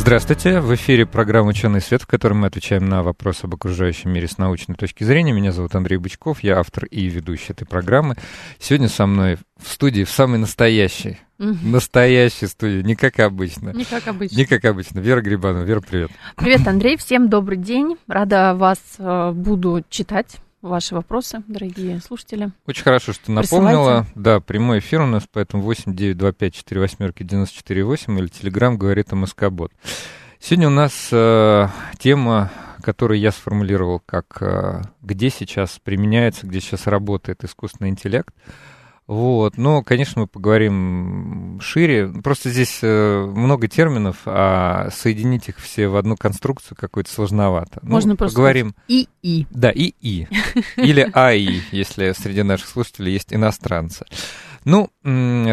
Здравствуйте, в эфире программа «Ученый свет», в которой мы отвечаем на вопросы об окружающем мире с научной точки зрения. Меня зовут Андрей Бычков, я автор и ведущий этой программы. Сегодня со мной в студии, в самой настоящей, угу. настоящей студии, не как обычно. Не как обычно. Не как обычно. Вера Грибанова. Вера, привет. Привет, Андрей, всем добрый день. Рада вас э, буду читать ваши вопросы, дорогие слушатели. Очень хорошо, что напомнила. Да, прямой эфир у нас, поэтому 8 9 2 5 4 восьмерки 94 8 или Телеграм говорит о Москобот. Сегодня у нас э, тема, которую я сформулировал как э, «Где сейчас применяется, где сейчас работает искусственный интеллект?». Вот, но, конечно, мы поговорим шире. Просто здесь э, много терминов, а соединить их все в одну конструкцию какой-то сложновато. Ну, Можно ну, просто поговорим. И-и. Да, и-и. Или АИ, если среди наших слушателей есть иностранцы. Ну,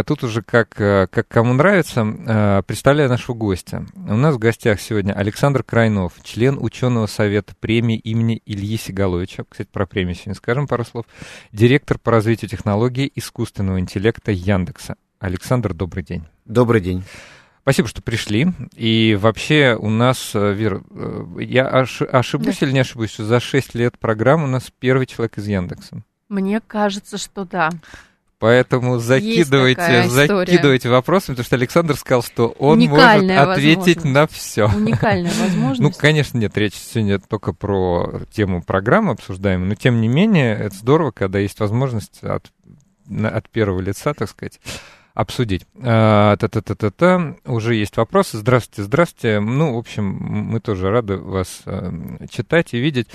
тут уже как, э, как кому нравится. Э, представляю нашего гостя. У нас в гостях сегодня Александр Крайнов, член ученого совета премии имени Ильи Сигаловича. Кстати, про премию сегодня скажем пару слов. Директор по развитию технологий искусственного интеллекта Яндекса. Александр, добрый день. Добрый день. Спасибо, что пришли. И вообще у нас, э, Вера, я ошибусь да. или не ошибусь, что за 6 лет программы у нас первый человек из Яндекса? Мне кажется, что да. Поэтому закидывайте, закидывайте вопросами, потому что Александр сказал, что он Уникальная может ответить на все. Уникальная возможность. Ну, конечно, нет, речь сегодня только про тему программы обсуждаемой, но тем не менее, это здорово, когда есть возможность от, от первого лица, так сказать, обсудить. А, та-та-та-та-та. Уже есть вопросы. Здравствуйте, здравствуйте. Ну, в общем, мы тоже рады вас э, читать и видеть.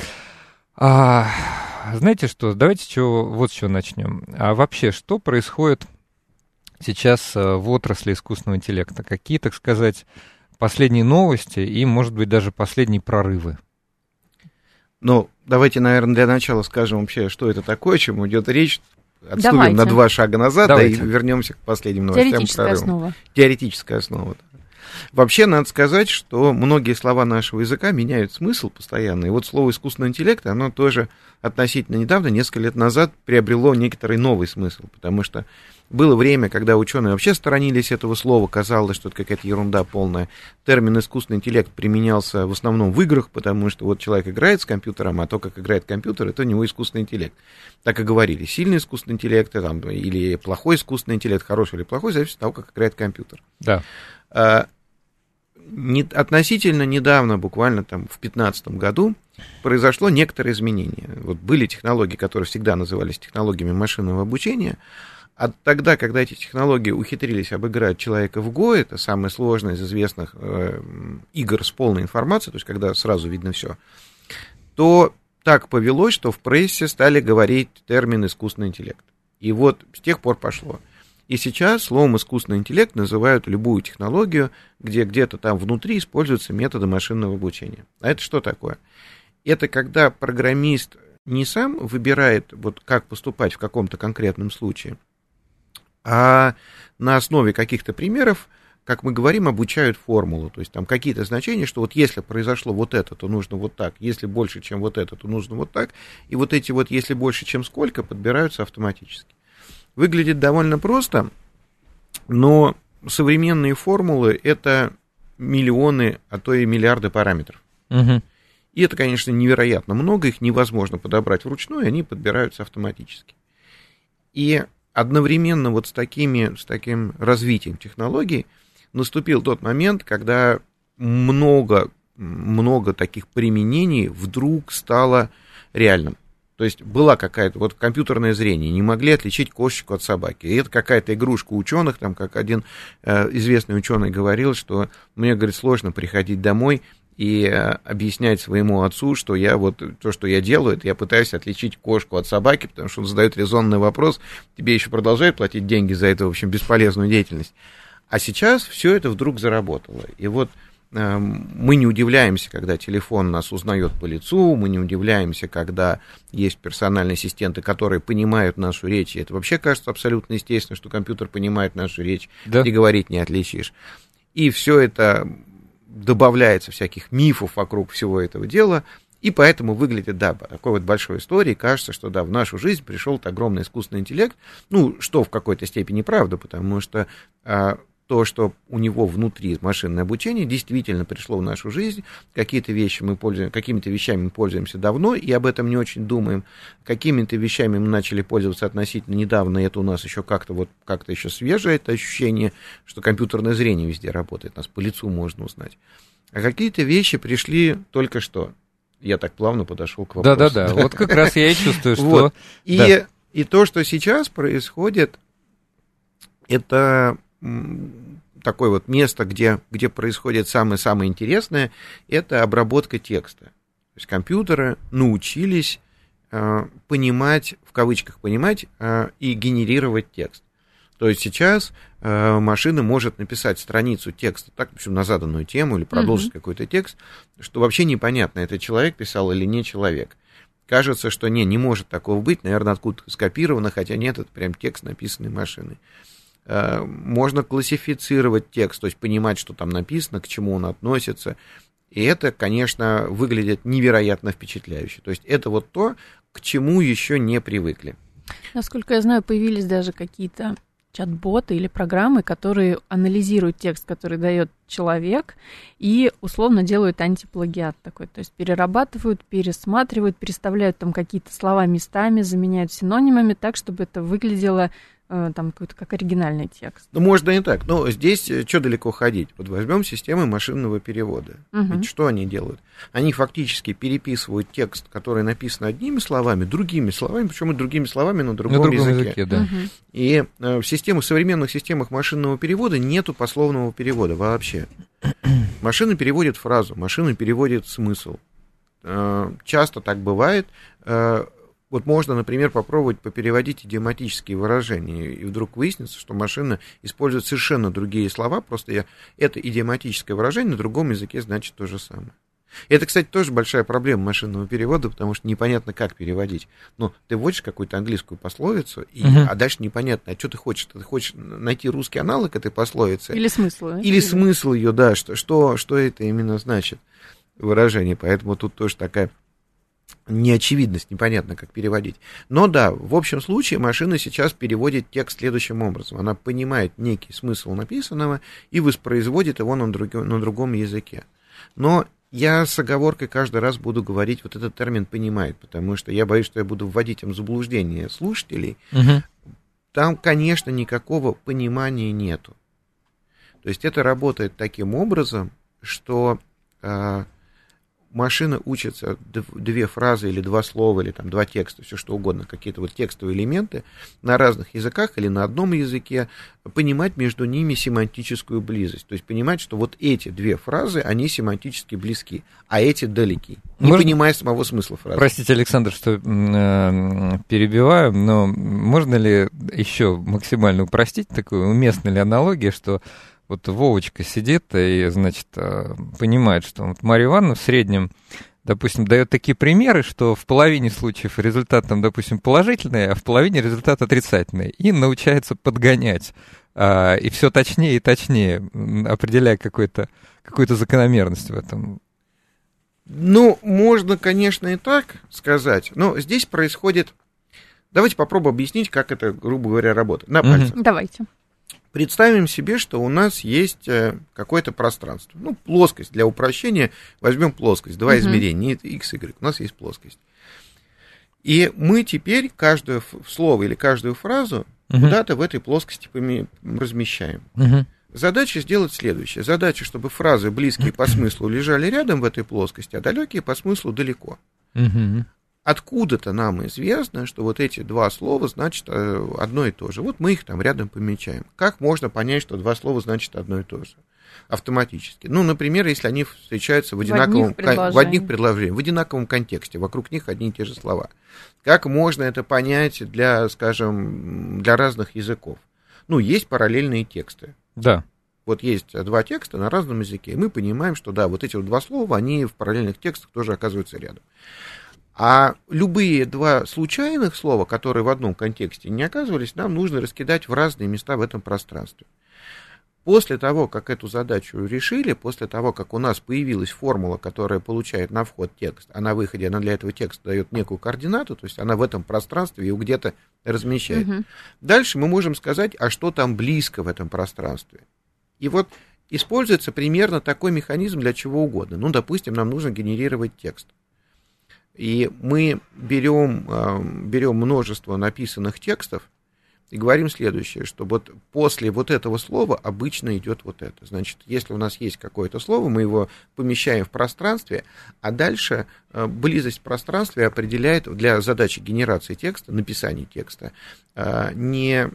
Знаете что, давайте чего, вот с чего начнем. А вообще, что происходит сейчас э, в отрасли искусственного интеллекта? Какие, так сказать, последние новости и, может быть, даже последние прорывы? Ну, давайте, наверное, для начала скажем вообще, что это такое, о чем идет речь. Отступим давайте. на два шага назад да, и вернемся к последним новостям. Теоретическая прорывам. основа. Теоретическая основа. Вообще, надо сказать, что многие слова нашего языка меняют смысл постоянно. И вот слово искусственный интеллект, оно тоже относительно недавно, несколько лет назад, приобрело некоторый новый смысл. Потому что было время, когда ученые вообще сторонились этого слова, казалось, что это какая-то ерунда полная. Термин искусственный интеллект применялся в основном в играх, потому что вот человек играет с компьютером, а то, как играет компьютер, это у него искусственный интеллект. Так и говорили. Сильный искусственный интеллект там, или плохой искусственный интеллект, хороший или плохой, зависит от того, как играет компьютер. Да. Не, относительно недавно, буквально там в 2015 году, произошло некоторое изменение. Вот были технологии, которые всегда назывались технологиями машинного обучения, а тогда, когда эти технологии ухитрились обыграть человека в Го, это самая сложная из известных э, игр с полной информацией, то есть когда сразу видно все, то так повелось, что в прессе стали говорить термин искусственный интеллект. И вот с тех пор пошло. И сейчас словом искусственный интеллект называют любую технологию, где где-то там внутри используются методы машинного обучения. А это что такое? Это когда программист не сам выбирает, вот как поступать в каком-то конкретном случае, а на основе каких-то примеров, как мы говорим, обучают формулу. То есть там какие-то значения, что вот если произошло вот это, то нужно вот так, если больше, чем вот это, то нужно вот так. И вот эти вот, если больше, чем сколько, подбираются автоматически. Выглядит довольно просто, но современные формулы это миллионы, а то и миллиарды параметров. Угу. И это, конечно, невероятно много, их невозможно подобрать вручную, они подбираются автоматически. И одновременно вот с, такими, с таким развитием технологий наступил тот момент, когда много, много таких применений вдруг стало реальным. То есть была какая-то вот компьютерное зрение, не могли отличить кошечку от собаки. И это какая-то игрушка ученых, там, как один э, известный ученый говорил, что мне, говорит, сложно приходить домой и э, объяснять своему отцу, что я вот то, что я делаю, это я пытаюсь отличить кошку от собаки, потому что он задает резонный вопрос, тебе еще продолжают платить деньги за эту, в общем, бесполезную деятельность. А сейчас все это вдруг заработало. И вот мы не удивляемся, когда телефон нас узнает по лицу, мы не удивляемся, когда есть персональные ассистенты, которые понимают нашу речь. И это вообще кажется абсолютно естественно, что компьютер понимает нашу речь, да. и говорить не отличишь. И все это добавляется всяких мифов вокруг всего этого дела, и поэтому выглядит, да, такой вот большой историей, кажется, что, да, в нашу жизнь пришел огромный искусственный интеллект, ну, что в какой-то степени правда, потому что а, то, что у него внутри машинное обучение действительно пришло в нашу жизнь, какие-то вещи мы пользуем, какими-то вещами мы пользуемся давно, и об этом не очень думаем, какими-то вещами мы начали пользоваться относительно недавно, и это у нас еще как-то вот, как-то еще свежее, это ощущение, что компьютерное зрение везде работает, нас по лицу можно узнать. А какие-то вещи пришли только что. Я так плавно подошел к вопросу. Да-да-да, вот как раз я и чувствую, что... И то, что сейчас происходит, это такое вот место, где, где происходит самое-самое интересное, это обработка текста. То есть компьютеры научились э, понимать, в кавычках понимать, э, и генерировать текст. То есть сейчас э, машина может написать страницу текста так, в общем, на заданную тему или продолжить mm-hmm. какой-то текст, что вообще непонятно, это человек писал или не человек. Кажется, что не, не может такого быть, наверное, откуда-то скопировано, хотя нет, это прям текст, написанный машиной. Э, можно классифицировать текст, то есть понимать, что там написано, к чему он относится. И это, конечно, выглядит невероятно впечатляюще. То есть это вот то, к чему еще не привыкли. Насколько я знаю, появились даже какие-то чат-боты или программы, которые анализируют текст, который дает человек, и условно делают антиплагиат такой. То есть перерабатывают, пересматривают, переставляют там какие-то слова местами, заменяют синонимами так, чтобы это выглядело там какой-то как оригинальный текст. Ну, можно и так. Но здесь э, что далеко ходить? Вот возьмем системы машинного перевода. Угу. Ведь что они делают? Они фактически переписывают текст, который написан одними словами, другими словами, причем и другими словами на другом, на другом языке. языке да. угу. И э, в системах, современных системах машинного перевода нету пословного перевода вообще. Машина переводит фразу, машина переводит смысл. Часто так бывает вот можно, например, попробовать попереводить идиоматические выражения, и вдруг выяснится, что машина использует совершенно другие слова, просто я, это идиоматическое выражение на другом языке значит то же самое. Это, кстати, тоже большая проблема машинного перевода, потому что непонятно, как переводить. Ну, ты вводишь какую-то английскую пословицу, и, uh-huh. а дальше непонятно, а что ты хочешь? Ты хочешь найти русский аналог этой пословицы? Или смысл. Или, или смысл ее, да, что, что, что это именно значит выражение. Поэтому тут тоже такая неочевидность, непонятно, как переводить. Но да, в общем случае машина сейчас переводит текст следующим образом. Она понимает некий смысл написанного и воспроизводит его на, друг, на другом языке. Но я с оговоркой каждый раз буду говорить, вот этот термин понимает, потому что я боюсь, что я буду вводить им заблуждение слушателей. Угу. Там, конечно, никакого понимания нету. То есть это работает таким образом, что э, машина учится две фразы или два слова, или там два текста, все что угодно, какие-то вот текстовые элементы на разных языках или на одном языке, понимать между ними семантическую близость. То есть понимать, что вот эти две фразы, они семантически близки, а эти далеки, не можно... понимая самого смысла фразы. Простите, Александр, что э, перебиваю, но можно ли еще максимально упростить такую, уместна ли аналогия, что вот Вовочка сидит и, значит, э, понимает, что вот Марья Ивановна в среднем, допустим, дает такие примеры, что в половине случаев результат там, допустим, положительный, а в половине результат отрицательный. И научается подгонять. А, и все точнее и точнее, определяя какую-то какую закономерность в этом. Ну, можно, конечно, и так сказать, но здесь происходит... Давайте попробуем объяснить, как это, грубо говоря, работает. На пальцах. Давайте. Представим себе, что у нас есть э, какое-то пространство. Ну, плоскость. Для упрощения возьмем плоскость. Два uh-huh. измерения. x, y. У нас есть плоскость. И мы теперь каждое слово или каждую фразу uh-huh. куда-то в этой плоскости размещаем. Uh-huh. Задача сделать следующее. Задача, чтобы фразы близкие по смыслу лежали рядом в этой плоскости, а далекие по смыслу далеко. Uh-huh откуда-то нам известно, что вот эти два слова значат э, одно и то же. Вот мы их там рядом помечаем. Как можно понять, что два слова значат одно и то же? Автоматически. Ну, например, если они встречаются в одинаковом, в, в одних предложениях, в одинаковом контексте, вокруг них одни и те же слова. Как можно это понять для, скажем, для разных языков? Ну, есть параллельные тексты. Да. Вот есть два текста на разном языке, и мы понимаем, что да, вот эти вот два слова, они в параллельных текстах тоже оказываются рядом. А любые два случайных слова, которые в одном контексте не оказывались, нам нужно раскидать в разные места в этом пространстве. После того, как эту задачу решили, после того, как у нас появилась формула, которая получает на вход текст, а на выходе она для этого текста дает некую координату, то есть она в этом пространстве его где-то размещает. Угу. Дальше мы можем сказать, а что там близко в этом пространстве. И вот используется примерно такой механизм для чего угодно. Ну, допустим, нам нужно генерировать текст. И мы берем, а, берем множество написанных текстов, и говорим следующее, что вот после вот этого слова обычно идет вот это. Значит, если у нас есть какое-то слово, мы его помещаем в пространстве, а дальше э, близость пространства определяет для задачи генерации текста, написания текста, э, не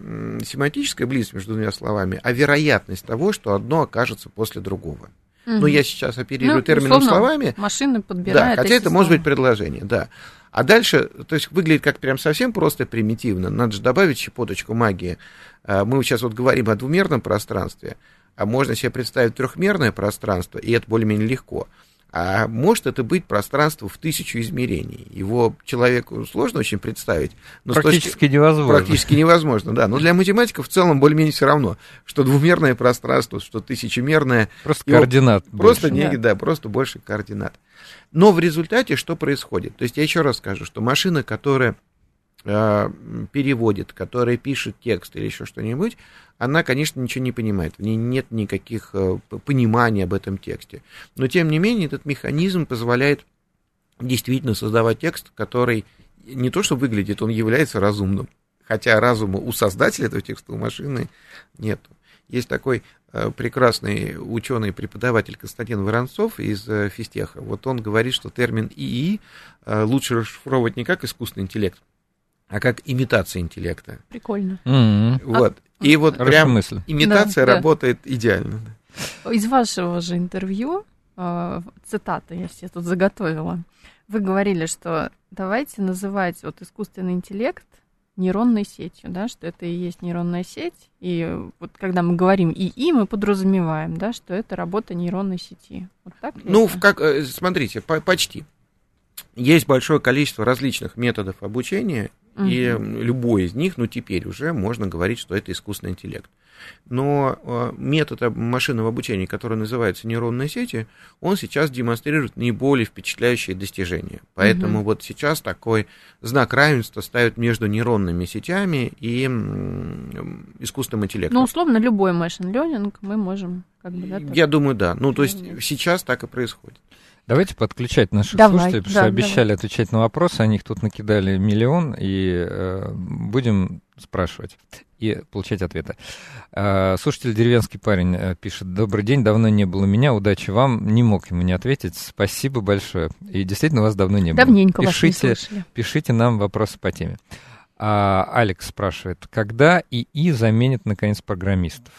семантическая близость между двумя словами, а вероятность того, что одно окажется после другого. Угу. Но я сейчас оперирую ну, термином словами. Машины подбирают. Да, хотя это может быть предложение, да. А дальше, то есть выглядит как прям совсем просто примитивно. Надо же добавить щепоточку магии. А, мы сейчас вот говорим о двумерном пространстве, а можно себе представить трехмерное пространство, и это более-менее легко. А может это быть пространство в тысячу измерений. Его человеку сложно очень представить. Но практически точки... невозможно. Практически невозможно, да. Но для математиков в целом более-менее все равно, что двумерное пространство, что тысячемерное. Просто координат. Просто, больше. Не, да, просто больше координат. Но в результате что происходит? То есть я еще раз скажу, что машина, которая переводит, которая пишет текст или еще что-нибудь, она, конечно, ничего не понимает, в ней нет никаких э, пониманий об этом тексте. Но, тем не менее, этот механизм позволяет действительно создавать текст, который не то что выглядит, он является разумным. Хотя разума у создателя этого текста, у машины нет. Есть такой э, прекрасный ученый-преподаватель Константин Воронцов из э, Фистеха. Вот он говорит, что термин ИИ э, лучше расшифровывать не как искусственный интеллект, а как имитация интеллекта. Прикольно. Mm-hmm. Вот. А, И вот прям мысль. имитация да, работает да. идеально. Из вашего же интервью, цитаты я себе тут заготовила, вы говорили, что давайте называть вот искусственный интеллект нейронной сетью, да, что это и есть нейронная сеть. И вот когда мы говорим ИИ, мы подразумеваем, да, что это работа нейронной сети. Вот так ну, в как, э, смотрите, по почти. Есть большое количество различных методов обучения, угу. и любой из них, ну, теперь уже можно говорить, что это искусственный интеллект. Но э, метод машинного обучения, который называется нейронные сети, он сейчас демонстрирует наиболее впечатляющие достижения. Поэтому угу. вот сейчас такой знак равенства ставят между нейронными сетями и искусственным интеллектом. Ну, условно, любой машин learning мы можем как бы, да, Я думаю, да. Ну, то есть сейчас так и происходит. Давайте подключать наших давай, слушателей, потому да, что обещали давай. отвечать на вопросы, они их тут накидали миллион, и э, будем спрашивать и получать ответы. Э, слушатель деревенский парень э, пишет, добрый день, давно не было меня, удачи вам, не мог ему не ответить, спасибо большое. И действительно, вас давно не было. Давненько пишите, вас не слышали. Пишите нам вопросы по теме. А, Алекс спрашивает, когда ИИ заменит, наконец, программистов?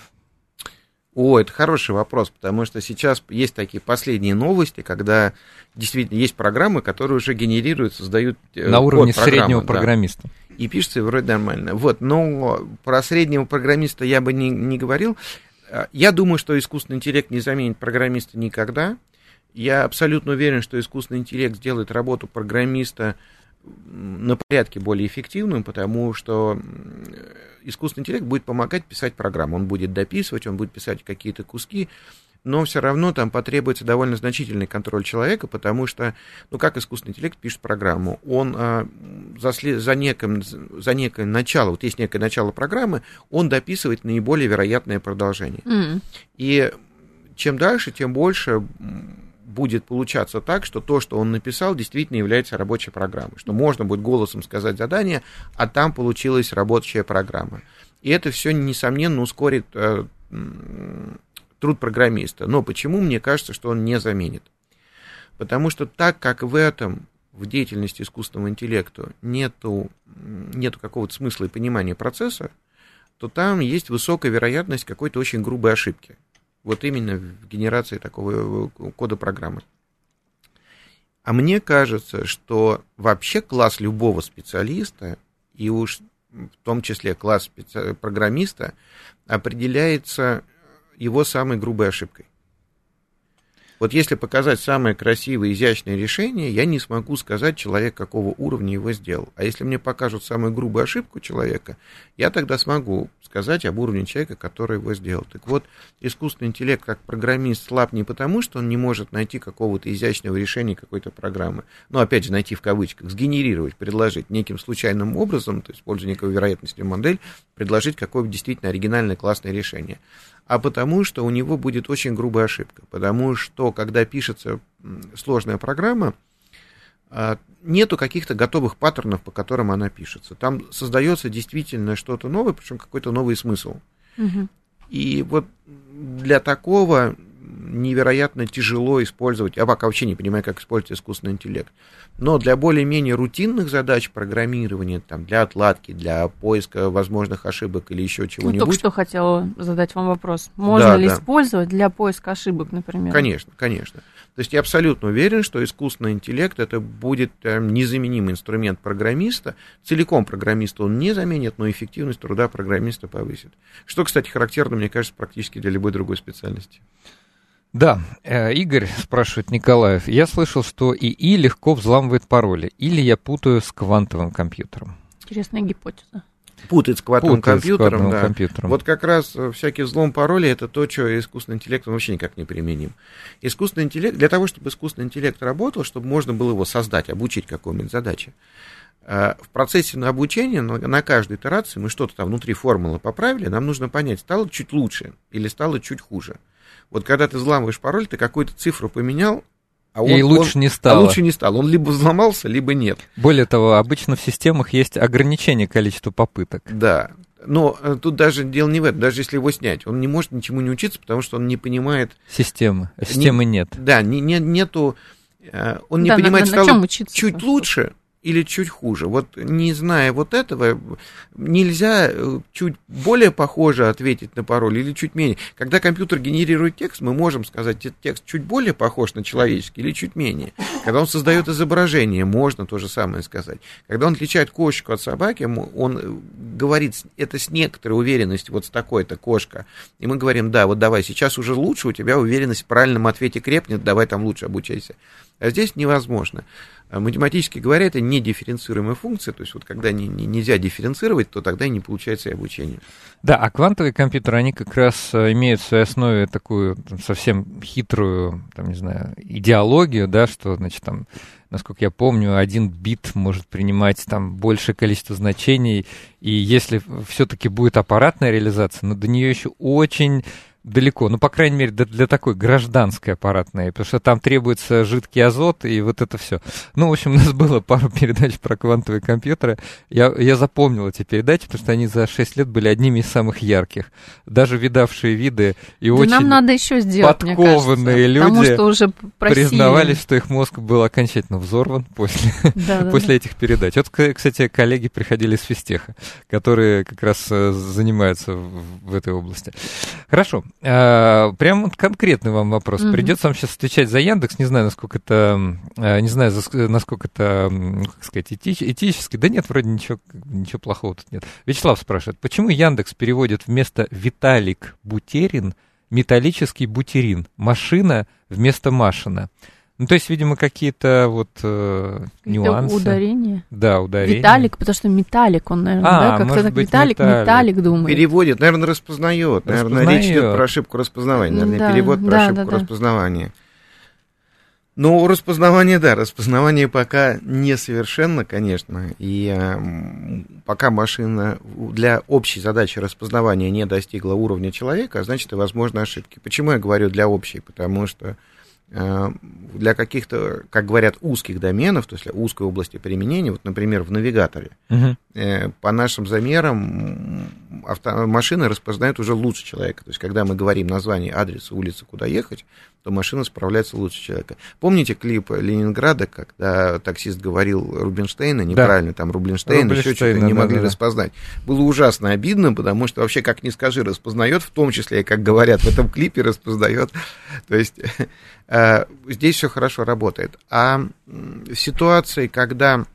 О, это хороший вопрос, потому что сейчас есть такие последние новости, когда действительно есть программы, которые уже генерируют, создают э, на уровне среднего да. программиста. И пишется вроде нормально. Вот, но про среднего программиста я бы не, не говорил. Э, я думаю, что искусственный интеллект не заменит программиста никогда. Я абсолютно уверен, что искусственный интеллект сделает работу программиста на порядке более эффективным, потому что искусственный интеллект будет помогать писать программу. Он будет дописывать, он будет писать какие-то куски, но все равно там потребуется довольно значительный контроль человека, потому что, ну, как искусственный интеллект пишет программу, он а, за, за, неким, за некое начало, вот есть некое начало программы, он дописывает наиболее вероятное продолжение. Mm. И чем дальше, тем больше будет получаться так, что то, что он написал, действительно является рабочей программой, что можно будет голосом сказать задание, а там получилась рабочая программа. И это все, несомненно, ускорит э, труд программиста. Но почему мне кажется, что он не заменит? Потому что так как в этом, в деятельности искусственного интеллекта, нету, нету какого-то смысла и понимания процесса, то там есть высокая вероятность какой-то очень грубой ошибки вот именно в генерации такого э, кода программы. А мне кажется, что вообще класс любого специалиста, и уж в том числе класс программиста, определяется его самой грубой ошибкой. Вот если показать самое красивое, изящное решение, я не смогу сказать, человек какого уровня его сделал. А если мне покажут самую грубую ошибку человека, я тогда смогу сказать об уровне человека, который его сделал. Так вот, искусственный интеллект как программист слаб не потому, что он не может найти какого-то изящного решения какой-то программы, ну, опять же, найти в кавычках, сгенерировать, предложить неким случайным образом, то есть, используя некую вероятностную модель, предложить какое-то действительно оригинальное, классное решение а потому что у него будет очень грубая ошибка. Потому что, когда пишется сложная программа, а, нету каких-то готовых паттернов, по которым она пишется. Там создается действительно что-то новое, причем какой-то новый смысл. Угу. И вот для такого невероятно тяжело использовать, я пока вообще не понимаю, как использовать искусственный интеллект. Но для более-менее рутинных задач программирования, там, для отладки, для поиска возможных ошибок или еще чего-нибудь. Ну, только что хотела задать вам вопрос. Можно да, ли да. использовать для поиска ошибок, например? Конечно, конечно. То есть я абсолютно уверен, что искусственный интеллект это будет там, незаменимый инструмент программиста. Целиком программиста он не заменит, но эффективность труда программиста повысит. Что, кстати, характерно, мне кажется, практически для любой другой специальности. Да, э, Игорь спрашивает Николаев. Я слышал, что ИИ легко взламывает пароли. Или я путаю с квантовым компьютером? Интересная гипотеза. Путает с квантовым Путает компьютером, с квантовым да. компьютером. Вот как раз э, всякий взлом паролей это то, что искусственный интеллект вообще никак не применим. Искусственный интеллект, для того, чтобы искусственный интеллект работал, чтобы можно было его создать, обучить какой-нибудь задаче, э, в процессе обучения на каждой итерации мы что-то там внутри формулы поправили, нам нужно понять, стало чуть лучше или стало чуть хуже. Вот когда ты взламываешь пароль, ты какую-то цифру поменял, а он, и лучше он, не стало. А лучше не стал. Он либо взломался, либо нет. Более того, обычно в системах есть ограничение количества попыток. Да. Но э, тут даже дело не в этом, даже если его снять, он не может ничему не учиться, потому что он не понимает... Системы. А системы не, нет. Да, не, не, нету... Э, он не да, понимает, на, на, стало чуть лучше, или чуть хуже. Вот не зная вот этого, нельзя э, чуть более похоже ответить на пароль или чуть менее. Когда компьютер генерирует текст, мы можем сказать, этот текст чуть более похож на человеческий или чуть менее. Когда он создает изображение, можно то же самое сказать. Когда он отличает кошечку от собаки, он э, говорит это с некоторой уверенностью, вот с такой-то кошка. И мы говорим, да, вот давай, сейчас уже лучше, у тебя уверенность в правильном ответе крепнет, давай там лучше обучайся. А здесь невозможно. А математически говоря, это не дифференцируемая функция, то есть вот когда не, не, нельзя дифференцировать, то тогда и не получается и обучение. Да, а квантовые компьютеры, они как раз э, имеют в своей основе такую там, совсем хитрую, там, не знаю, идеологию, да, что, значит, там, насколько я помню, один бит может принимать там большее количество значений, и если все-таки будет аппаратная реализация, но до нее еще очень далеко, ну, по крайней мере, для, для такой гражданской аппаратной, потому что там требуется жидкий азот и вот это все. Ну, в общем, у нас было пару передач про квантовые компьютеры. Я, я запомнил эти передачи, потому что они за 6 лет были одними из самых ярких. Даже видавшие виды и да очень нам надо еще сделать, подкованные кажется, люди что уже признавались, что их мозг был окончательно взорван после, после этих передач. Вот, кстати, коллеги приходили из физтеха, которые как раз э, занимаются в, в этой области. Хорошо. А, прям вот конкретный вам вопрос. Угу. Придется вам сейчас отвечать за Яндекс. Не знаю, насколько это, а, не знаю, насколько это, как сказать, этич, этически. Да нет, вроде ничего, ничего плохого тут нет. Вячеслав спрашивает, почему Яндекс переводит вместо Виталик Бутерин металлический бутерин? Машина вместо Машина. Ну, то есть, видимо, какие-то вот э, нюансы. Ударения? Да, ударения. Виталик, потому что металлик, он, наверное, а, да, как-то так металлик, металлик, металлик думает. Переводит, наверное, распознает. Наверное, речь идет про ошибку распознавания. Наверное, да, перевод про да, ошибку да, распознавания. Ну, распознавание, да, распознавание пока несовершенно, конечно, и э, пока машина для общей задачи распознавания не достигла уровня человека, значит, и возможны ошибки. Почему я говорю для общей? Потому что для каких-то, как говорят, узких доменов, то есть для узкой области применения, вот, например, в навигаторе, uh по нашим замерам авто, машины распознают уже лучше человека. То есть, когда мы говорим название адреса улицы, куда ехать, то машина справляется лучше человека. Помните клип Ленинграда, когда таксист говорил Рубинштейна, неправильно, да. там Рубинштейн, еще что-то не да, могли да, распознать. Было ужасно обидно, потому что вообще, как ни скажи, распознает, в том числе, как говорят в этом клипе, распознает. То есть э, здесь все хорошо работает. А в ситуации, когда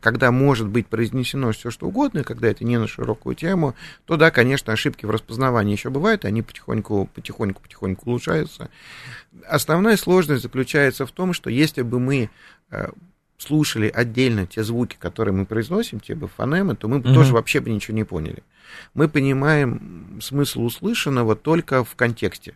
когда может быть произнесено все что угодно, когда это не на широкую тему, то да, конечно, ошибки в распознавании еще бывают, они потихоньку, потихоньку, потихоньку улучшаются. Основная сложность заключается в том, что если бы мы э, слушали отдельно те звуки, которые мы произносим, те бы фонемы, то мы бы угу. тоже вообще бы ничего не поняли. Мы понимаем смысл услышанного только в контексте.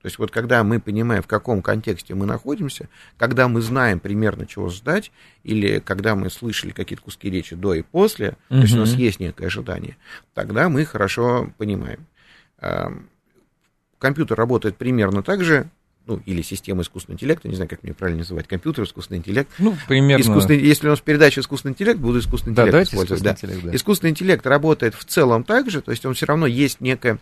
То есть вот когда мы понимаем, в каком контексте мы находимся, когда мы знаем примерно, чего ждать, или когда мы слышали какие-то куски речи до и после, угу. то есть у нас есть некое ожидание, тогда мы хорошо понимаем. Компьютер работает примерно так же, ну, или система искусственного интеллекта, не знаю, как мне правильно называть, компьютер, искусственный интеллект. Ну, примерно. Искусственный, если у нас передача искусственный интеллект, буду искусственный да, интеллект использовать. Искусственный, да. интеллект, да. искусственный интеллект работает в целом так же, то есть он все равно есть некая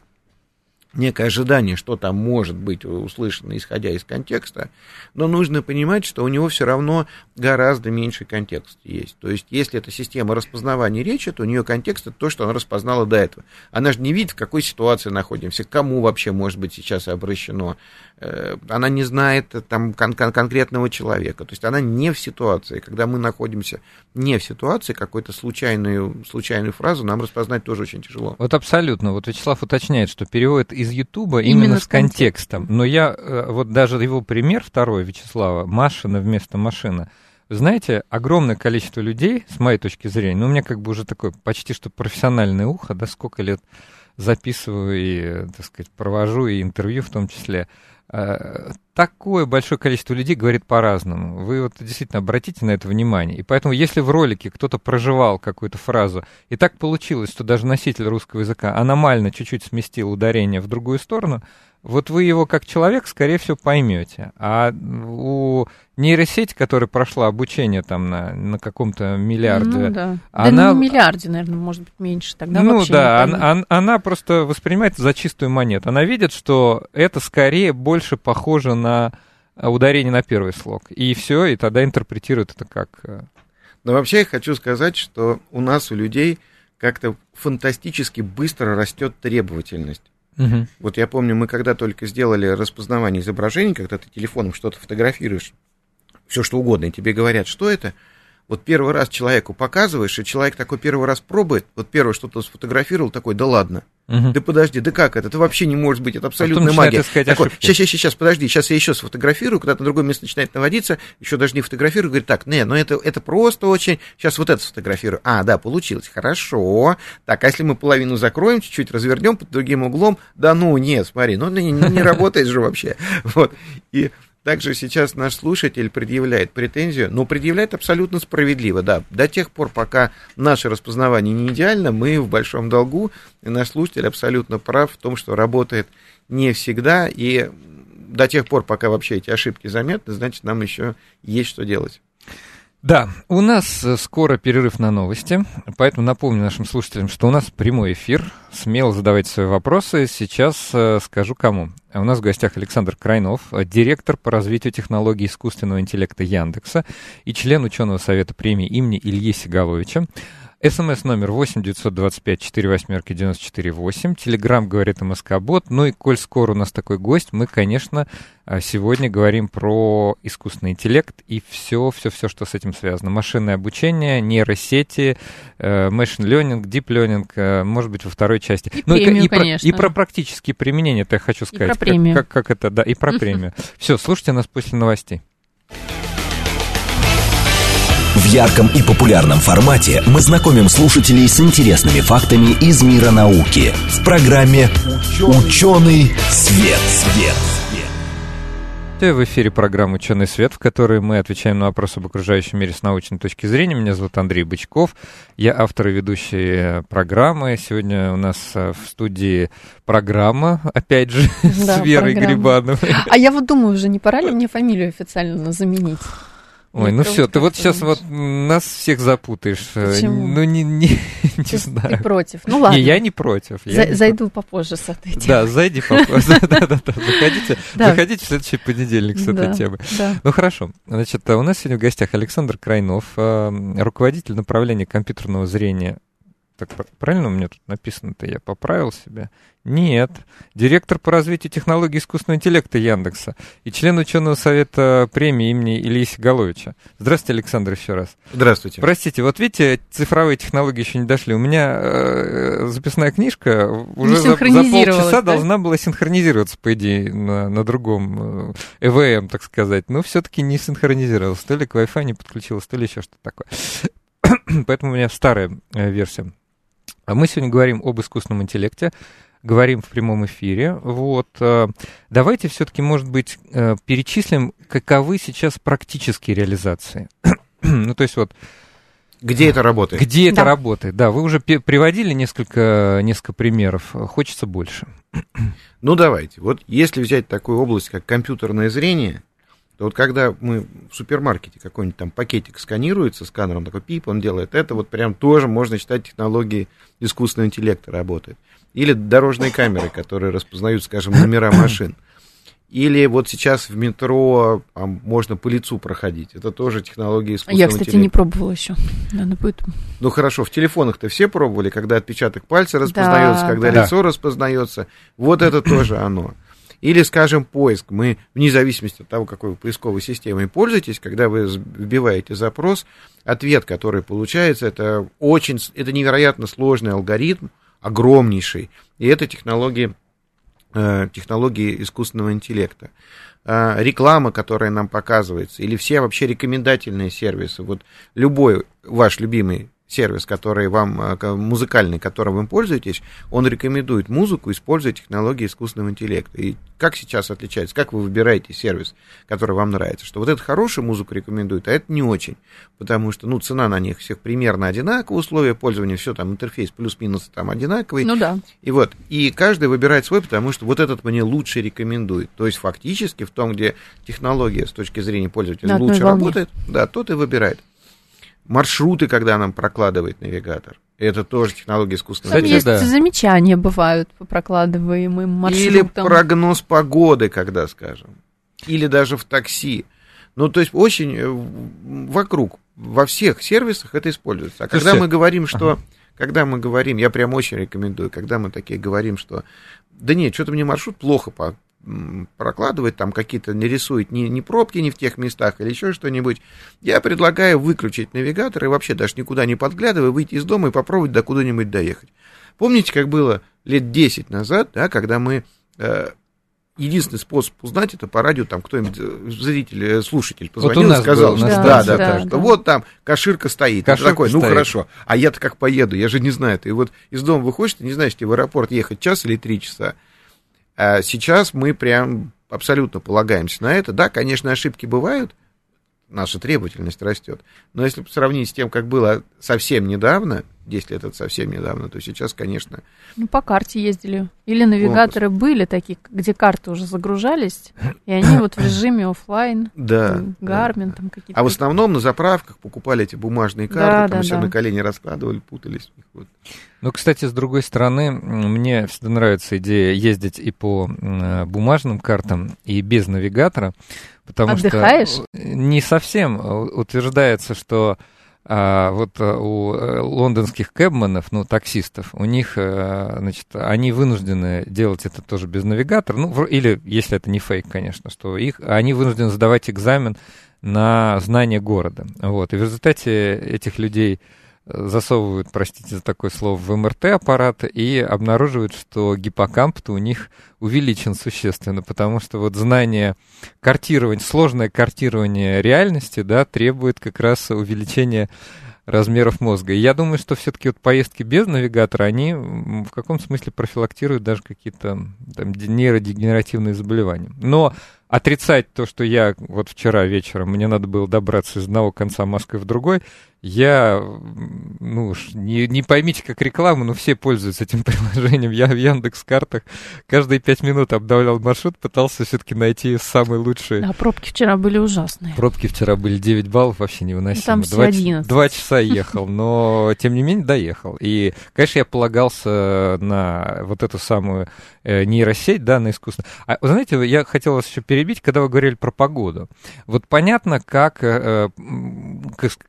некое ожидание, что там может быть услышано, исходя из контекста, но нужно понимать, что у него все равно гораздо меньше контекст есть. То есть, если это система распознавания речи, то у нее контекст это то, что она распознала до этого. Она же не видит, в какой ситуации находимся, кому вообще может быть сейчас обращено. Э, она не знает там кон- кон- конкретного человека. То есть, она не в ситуации. Когда мы находимся не в ситуации, какую-то случайную, случайную фразу нам распознать тоже очень тяжело. Вот абсолютно. Вот Вячеслав уточняет, что перевод из Ютуба именно, именно с контекстом. Но я, э, вот даже его пример второй Вячеслава, машина вместо машины, вы знаете, огромное количество людей, с моей точки зрения, ну, у меня как бы уже такое почти что профессиональное ухо, да, сколько лет записываю и, так сказать, провожу и интервью в том числе, Э, такое большое количество людей говорит по-разному. Вы вот действительно обратите на это внимание. И поэтому, если в ролике кто-то проживал какую-то фразу, и так получилось, что даже носитель русского языка аномально чуть-чуть сместил ударение в другую сторону, вот вы его как человек, скорее всего, поймете. А у нейросети, которая прошла обучение там на, на каком-то миллиарде, ну, да. она... Да не миллиарде, наверное, может быть, меньше. Тогда ну да, она, она, она просто воспринимает за чистую монету. Она видит, что это скорее больше похоже на ударение на первый слог. И все, и тогда интерпретирует это как... Э, Но вообще я хочу сказать, что у нас, у людей, как-то фантастически быстро растет требовательность. Угу. Вот я помню, мы когда только сделали распознавание изображений, когда ты телефоном что-то фотографируешь, все что угодно, и тебе говорят, что это, вот первый раз человеку показываешь, и человек такой первый раз пробует, вот первое, что то сфотографировал, такой, да ладно, угу. да подожди, да как это, это вообще не может быть, это абсолютная а магия. Такой, сейчас, сейчас, сейчас, подожди, сейчас я еще сфотографирую, когда-то на другое место начинает наводиться, еще даже не фотографирую, говорит, так, не, ну это, это просто очень, сейчас вот это сфотографирую, а, да, получилось, хорошо, так, а если мы половину закроем, чуть-чуть развернем под другим углом, да ну, нет, смотри, ну не, не работает же вообще, вот, и также сейчас наш слушатель предъявляет претензию, но предъявляет абсолютно справедливо, да. До тех пор, пока наше распознавание не идеально, мы в большом долгу, и наш слушатель абсолютно прав в том, что работает не всегда, и до тех пор, пока вообще эти ошибки заметны, значит, нам еще есть что делать. Да, у нас э, скоро перерыв на новости, поэтому напомню нашим слушателям, что у нас прямой эфир. Смело задавайте свои вопросы. Сейчас э, скажу кому. У нас в гостях Александр Крайнов, э, директор по развитию технологий искусственного интеллекта Яндекса и член ученого совета премии имени Ильи Сигаловича. СМС номер 8 925 4 восьмерки 94 8. Телеграмм говорит МСК Бот. Ну и коль скоро у нас такой гость, мы, конечно, а, сегодня говорим про искусственный интеллект и все, все, все, что с этим связано. Машинное обучение, нейросети, э, machine learning, deep learning, э, может быть, во второй части. И, ну, премию, и, и, про, и про практические применения, это я хочу сказать. И про премию. Как, как, как это, да, и про премию. Все, слушайте нас после новостей. В ярком и популярном формате мы знакомим слушателей с интересными фактами из мира науки в программе «Ученый свет». свет. В эфире программа «Ученый свет», в которой мы отвечаем на вопросы об окружающем мире с научной точки зрения. Меня зовут Андрей Бычков, я автор и ведущий программы. Сегодня у нас э, в студии программа, опять же, да, с Верой программа. Грибановой. А я вот думаю, уже не пора ли мне фамилию официально заменить? Ой, ну все, ты вот сейчас вот нас всех запутаешь. Э, Почему? Ну, не, не, не знаю. Ты против. Ну ладно. Не, я не против. Я За, не зайду против. попозже с этой темой. Да, зайди попозже. Да-да-да, заходите, заходите в следующий понедельник с этой темой. Ну хорошо. Значит, у нас сегодня в гостях Александр Крайнов, э, руководитель направления компьютерного зрения Так правильно у меня тут написано-то? Я поправил себя. Нет. Директор по развитию технологий искусственного интеллекта Яндекса и член ученого совета премии имени Ильи Сигаловича. Здравствуйте, Александр, еще раз. Здравствуйте. Простите, вот видите, цифровые технологии еще не дошли. У меня э, записная книжка уже за, за полчаса да? должна была синхронизироваться, по идее, на, на другом э, ЭВМ, так сказать. Но все-таки не синхронизировалась. То ли к Wi-Fi не подключилась, то ли еще что-то такое. Поэтому у меня старая э, версия. А мы сегодня говорим об искусственном интеллекте говорим в прямом эфире. Вот. Э, давайте все-таки, может быть, э, перечислим, каковы сейчас практические реализации. ну, то есть вот... Где это работает? Где да. это работает, да. Вы уже приводили несколько, несколько примеров. Хочется больше. ну, давайте. Вот если взять такую область, как компьютерное зрение, то вот когда мы в супермаркете какой-нибудь там пакетик сканируется сканером, такой пип, он делает это, вот прям тоже можно считать технологии искусственного интеллекта работает. Или дорожные камеры, которые распознают, скажем, номера машин. Или вот сейчас в метро а, можно по лицу проходить. Это тоже технология искусственного Я, кстати, интеллекта. не пробовала еще. Надо будет. Ну хорошо, в телефонах-то все пробовали, когда отпечаток пальца распознается, да, когда да. лицо распознается. Вот это тоже оно. Или, скажем, поиск. Мы, вне зависимости от того, какой вы поисковой системой пользуетесь, когда вы вбиваете запрос, ответ, который получается, это очень, это невероятно сложный алгоритм, огромнейший. И это технологии, э, технологии искусственного интеллекта. Э, реклама, которая нам показывается, или все вообще рекомендательные сервисы. Вот любой ваш любимый сервис, который вам, э, музыкальный, которым вы пользуетесь, он рекомендует музыку, используя технологии искусственного интеллекта. И как сейчас отличается, как вы выбираете сервис, который вам нравится, что вот это хорошую музыку рекомендует, а это не очень, потому что, ну, цена на них всех примерно одинаковая, условия пользования, все там, интерфейс плюс-минус там одинаковый. Ну да. И вот, и каждый выбирает свой, потому что вот этот мне лучше рекомендует. То есть фактически в том, где технология с точки зрения пользователя лучше работает, да, тот и выбирает маршруты, когда нам прокладывает навигатор. Это тоже технология искусственного интеллекта. Там есть да. замечания бывают по прокладываемым маршрутам. Или прогноз погоды, когда, скажем. Или даже в такси. Ну, то есть очень э, вокруг, во всех сервисах это используется. А когда мы говорим, что... Ага. Когда мы говорим, я прям очень рекомендую, когда мы такие говорим, что да нет, что-то мне маршрут плохо прокладывать, там какие-то не рисует ни, ни пробки не в тех местах или еще что-нибудь, я предлагаю выключить навигатор и вообще даже никуда не подглядывая, выйти из дома и попробовать до куда-нибудь доехать. Помните, как было лет 10 назад, да, когда мы... Э, единственный способ узнать это по радио, там кто-нибудь, э, зритель, э, слушатель позвонил вот и сказал, был, что да, да, да, да, что да. вот там каширка стоит. Каширка такой, ну стоит. хорошо, а я-то как поеду, я же не знаю. Ты вот из дома выходишь, ты не знаешь, тебе в аэропорт ехать час или три часа. А сейчас мы прям абсолютно полагаемся на это. Да, конечно, ошибки бывают, наша требовательность растет. Но если сравнить с тем, как было совсем недавно, 10 лет это совсем недавно, то сейчас, конечно... Ну, по карте ездили. Или навигаторы Компас. были такие, где карты уже загружались, и они вот в режиме офлайн, да, Гармин, там какие-то... А в основном на заправках покупали эти бумажные карты, да, там да, все да. на колени раскладывали, путались. Вот. Ну, кстати, с другой стороны, мне всегда нравится идея ездить и по бумажным картам, и без навигатора, потому Отдыхаешь? что не совсем утверждается, что а вот э, у э, лондонских кэбманов, ну, таксистов, у них, э, значит, они вынуждены делать это тоже без навигатора, ну, или, если это не фейк, конечно, что их, они вынуждены сдавать экзамен на знание города. Вот, и в результате этих людей засовывают, простите за такое слово, в МРТ-аппарат и обнаруживают, что гиппокамп у них увеличен существенно, потому что вот знание картирования, сложное картирование реальности, да, требует как раз увеличения размеров мозга. И я думаю, что все-таки вот поездки без навигатора, они в каком смысле профилактируют даже какие-то там, нейродегенеративные заболевания. Но отрицать то, что я вот вчера вечером, мне надо было добраться из одного конца Москвы в другой, я, ну, не, не поймите как реклама, но все пользуются этим приложением. Я в Яндекс картах каждые пять минут обновлял маршрут, пытался все-таки найти самый лучший. Да, пробки вчера были ужасные. Пробки вчера были 9 баллов, вообще невыносимо. Там все 2, Два часа ехал, но тем не менее доехал. И, конечно, я полагался на вот эту самую э, нейросеть, да, на искусство. А, вы знаете, я хотел вас еще перебить, когда вы говорили про погоду. Вот понятно, как э,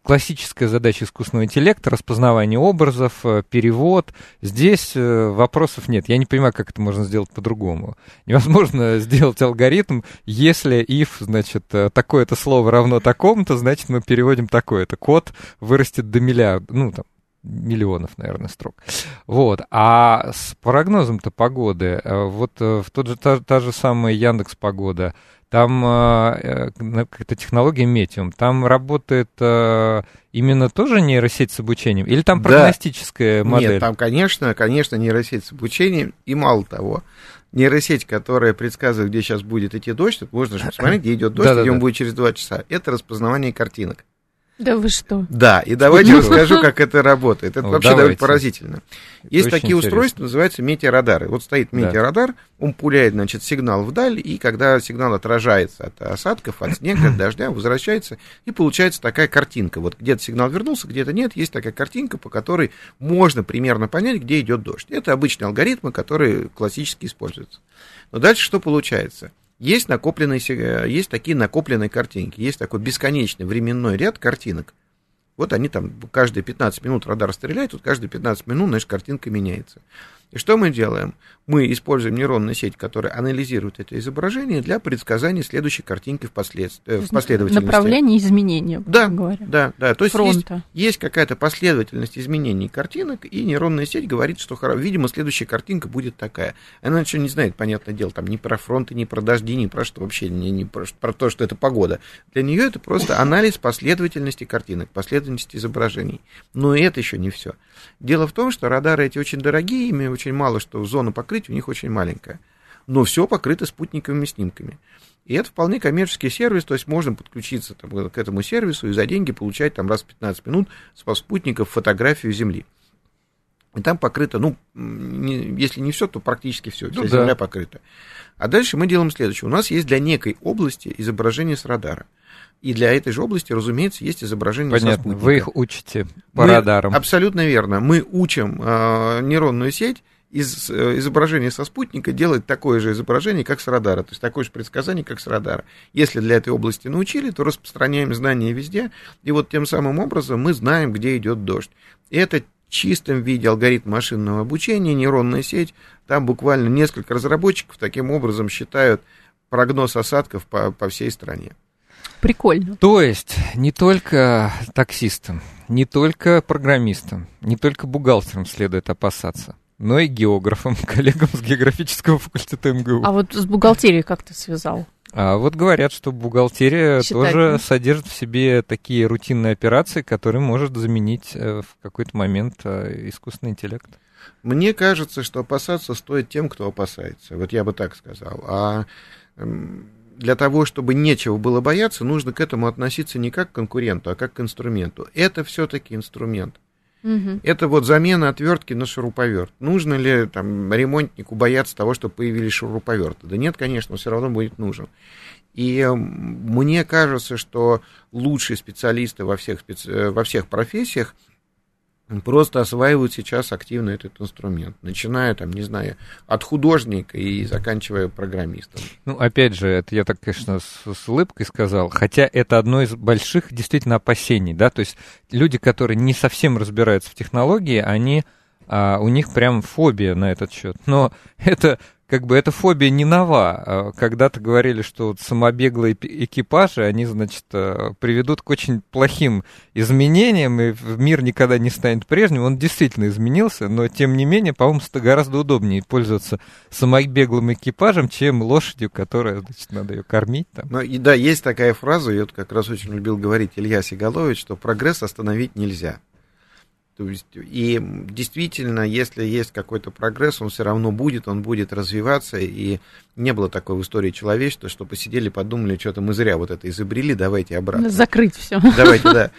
классическая классическая задача искусственного интеллекта, распознавание образов, э, перевод. Здесь э, вопросов нет. Я не понимаю, как это можно сделать по-другому. Невозможно сделать алгоритм, если if, значит, э, такое-то слово равно такому-то, значит, мы переводим такое-то. Код вырастет до миллиарда, ну, там, миллионов, наверное, строк. Вот. А с прогнозом-то погоды, вот в тот же, та, та же самая Яндекс Погода, там э, какая-то технология Метиум, там работает э, именно тоже нейросеть с обучением, или там Да. прогностическая модель? Нет, там, конечно, конечно, нейросеть с обучением, и мало того, нейросеть, которая предсказывает, где сейчас будет идти дождь, можно же посмотреть, где идет дождь, Да-да-да. где он будет через два часа. Это распознавание картинок. Да вы что? Да, и давайте Спутниковых? расскажу, как это работает. Это О, вообще довольно поразительно. Есть такие устройства, называются метеорадары. Вот стоит Да. метеорадар, он пуляет, значит, сигнал вдаль, и когда сигнал отражается от осадков, от снега, от дождя, возвращается, и получается такая картинка. Вот где-то сигнал вернулся, где-то нет, есть такая картинка, по которой можно примерно понять, где идет дождь. Это обычные алгоритмы, которые классически используются. Но дальше что получается? Есть, накопленные, э, есть такие накопленные картинки, есть такой бесконечный временной ряд картинок. Вот они там каждые 15 минут радар стреляет, тут каждые 15 минут, значит, картинка меняется. И что мы делаем? Мы используем нейронную сеть, которая анализирует это изображение для предсказания следующей картинки в, послед... э, в последовательности. Направление изменения, Да, говоря. Да, да. То есть есть, Фронта. есть какая-то последовательность изменений картинок, и нейронная сеть говорит, что, видимо, следующая картинка будет такая. Она ничего не знает, понятное дело, там ни про фронты, ни про дожди, ни про что вообще, не, не про, про то, что это погода. Для нее это просто анализ последовательности картинок, последовательности изображений. Но и это еще не все. Дело в том, что радары эти очень дорогие, ими очень мало, что зона покрытия у них очень маленькая. Но все покрыто спутниковыми снимками. И это вполне коммерческий сервис, то есть можно подключиться там, к этому сервису и за деньги получать там раз в 15 минут с спутников фотографию Земли. И там покрыто, ну, не- если не все, то практически все, вся Ну да. Земля покрыта. А дальше мы делаем следующее. У нас есть для некой области изображение с радара. И для этой же области, разумеется, есть изображение со Понятно. спутника. Вы их учите по Мы- радарам. Абсолютно верно. Мы учим э, нейронную сеть из э, изображения со спутника делать такое же изображение, как с радара. То есть такое же предсказание, как с радара. Если для этой области научили, то распространяем знания везде. И вот тем самым образом мы знаем, где идет дождь. И это чистом виде алгоритм машинного обучения, нейронная сеть. Там буквально несколько разработчиков таким образом считают прогноз осадков по, по всей стране. Прикольно. То есть не только таксистам, не только программистам, не только бухгалтерам следует опасаться, но и географам, коллегам с географического факультета МГУ. А вот с бухгалтерией как ты связал? А вот говорят, что бухгалтерия Считать, тоже да? содержит в себе такие рутинные операции, которые может заменить э, в какой-то момент э, искусственный интеллект. Мне кажется, что опасаться стоит тем, кто опасается. Вот я бы так сказал. А для того, чтобы нечего было бояться, нужно к этому относиться не как к конкуренту, а как к инструменту. Это все-таки инструмент. Это вот замена отвертки на шуруповерт. Нужно ли там ремонтнику бояться того, что появились шуруповерты? Да нет, конечно, он все равно будет нужен. И м, мне кажется, что лучшие специалисты во всех, специ- э, во всех профессиях просто осваивают сейчас активно этот инструмент, начиная там, не знаю, от художника и заканчивая программистом. Ну, опять же, это я так, конечно, с, с улыбкой сказал, хотя это одно из больших действительно опасений, да, то есть люди, которые не совсем разбираются в технологии, они, а, у них прям фобия на этот счет, но это как бы эта фобия не нова. А, Когда-то говорили, что вот самобеглые экипажи, они, значит, э, приведут к очень плохим изменениям, и мир никогда не станет прежним. Он действительно изменился, но, тем не менее, по-моему, ста- гораздо удобнее пользоваться самобеглым экипажем, чем лошадью, которая, значит, надо ее кормить там. Ну, и да, есть такая фраза, вот как раз очень любил говорить Илья Сигалович, что прогресс остановить нельзя. То есть, и действительно, если есть какой-то прогресс, он все равно будет, он будет развиваться, и не было такой в истории человечества, что посидели, подумали, что-то мы зря вот это изобрели, давайте обратно. Закрыть все. Давайте, да,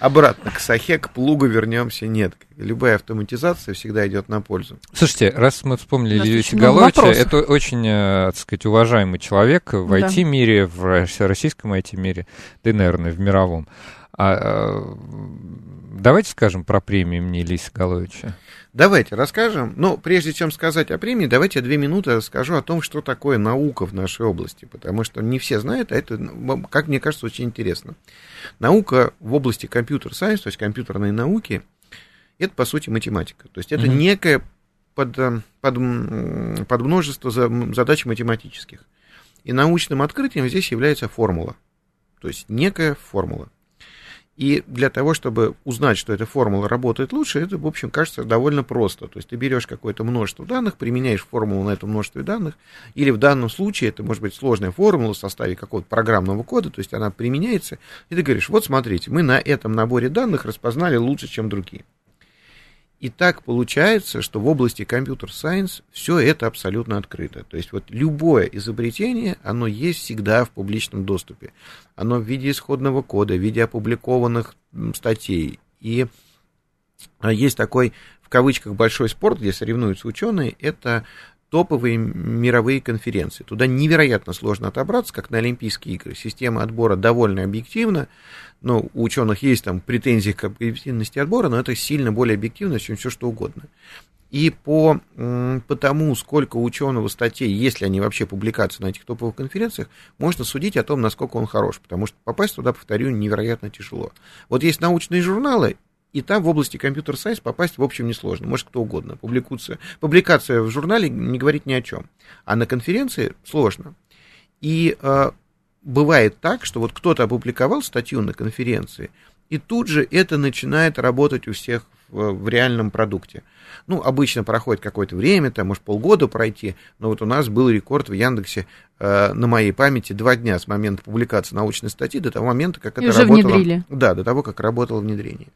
обратно к сахе, к плугу вернемся. Нет, любая автоматизация всегда идет на пользу. Слушайте, раз мы вспомнили много Сигаловича, это очень, э, так сказать, уважаемый человек в Да. IT-мире, в рос- российском IT-мире, да и, наверное, в мировом. А, а, давайте скажем про премию имени Ильи Головича. Давайте расскажем. Но прежде чем сказать о премии, давайте я две минуты расскажу о том, что такое наука в нашей области, потому что не все знают, а это, как мне кажется, очень интересно. Наука в области компьютер-сайенс, то есть компьютерной науки, это, по сути, математика. То есть это mm-hmm. некое под, под, под множество задач математических. И научным открытием здесь является формула. То есть некая формула. И для того, чтобы узнать, что эта формула работает лучше, это, в общем, кажется довольно просто. То есть ты берешь какое-то множество данных, применяешь формулу на этом множестве данных, или в данном случае это может быть сложная формула в составе какого-то программного кода, то есть она применяется, и ты говоришь, вот смотрите, мы на этом наборе данных распознали лучше, чем другие. И так получается, что в области компьютер-сайенс все это абсолютно открыто. То есть вот любое изобретение, оно есть всегда в публичном доступе. Оно в виде исходного кода, в виде опубликованных статей. И а, есть такой, в кавычках, большой спорт, где соревнуются ученые, это топовые мировые конференции. Туда невероятно сложно отобраться, как на Олимпийские игры. Система отбора довольно объективна, но у ученых есть там претензии к объективности отбора, но это сильно более объективно, чем все что угодно. И по, по тому, сколько ученого статей, если они вообще публикации на этих топовых конференциях, можно судить о том, насколько он хорош, потому что попасть туда, повторю, невероятно тяжело. Вот есть научные журналы, и там в области компьютер-сайенс попасть, в общем, несложно. Может, кто угодно. Публикация, публикация в журнале не говорит ни о чем. А на конференции сложно. И э, бывает так, что вот кто-то опубликовал статью на конференции, и тут же это начинает работать у всех в, в реальном продукте. Ну, обычно проходит какое-то время, там, может, полгода пройти, но вот у нас был рекорд в Яндексе э, на моей памяти два дня с момента публикации научной статьи до того момента, как и это уже работало. Внедрили. Да, до того, как работало внедрение.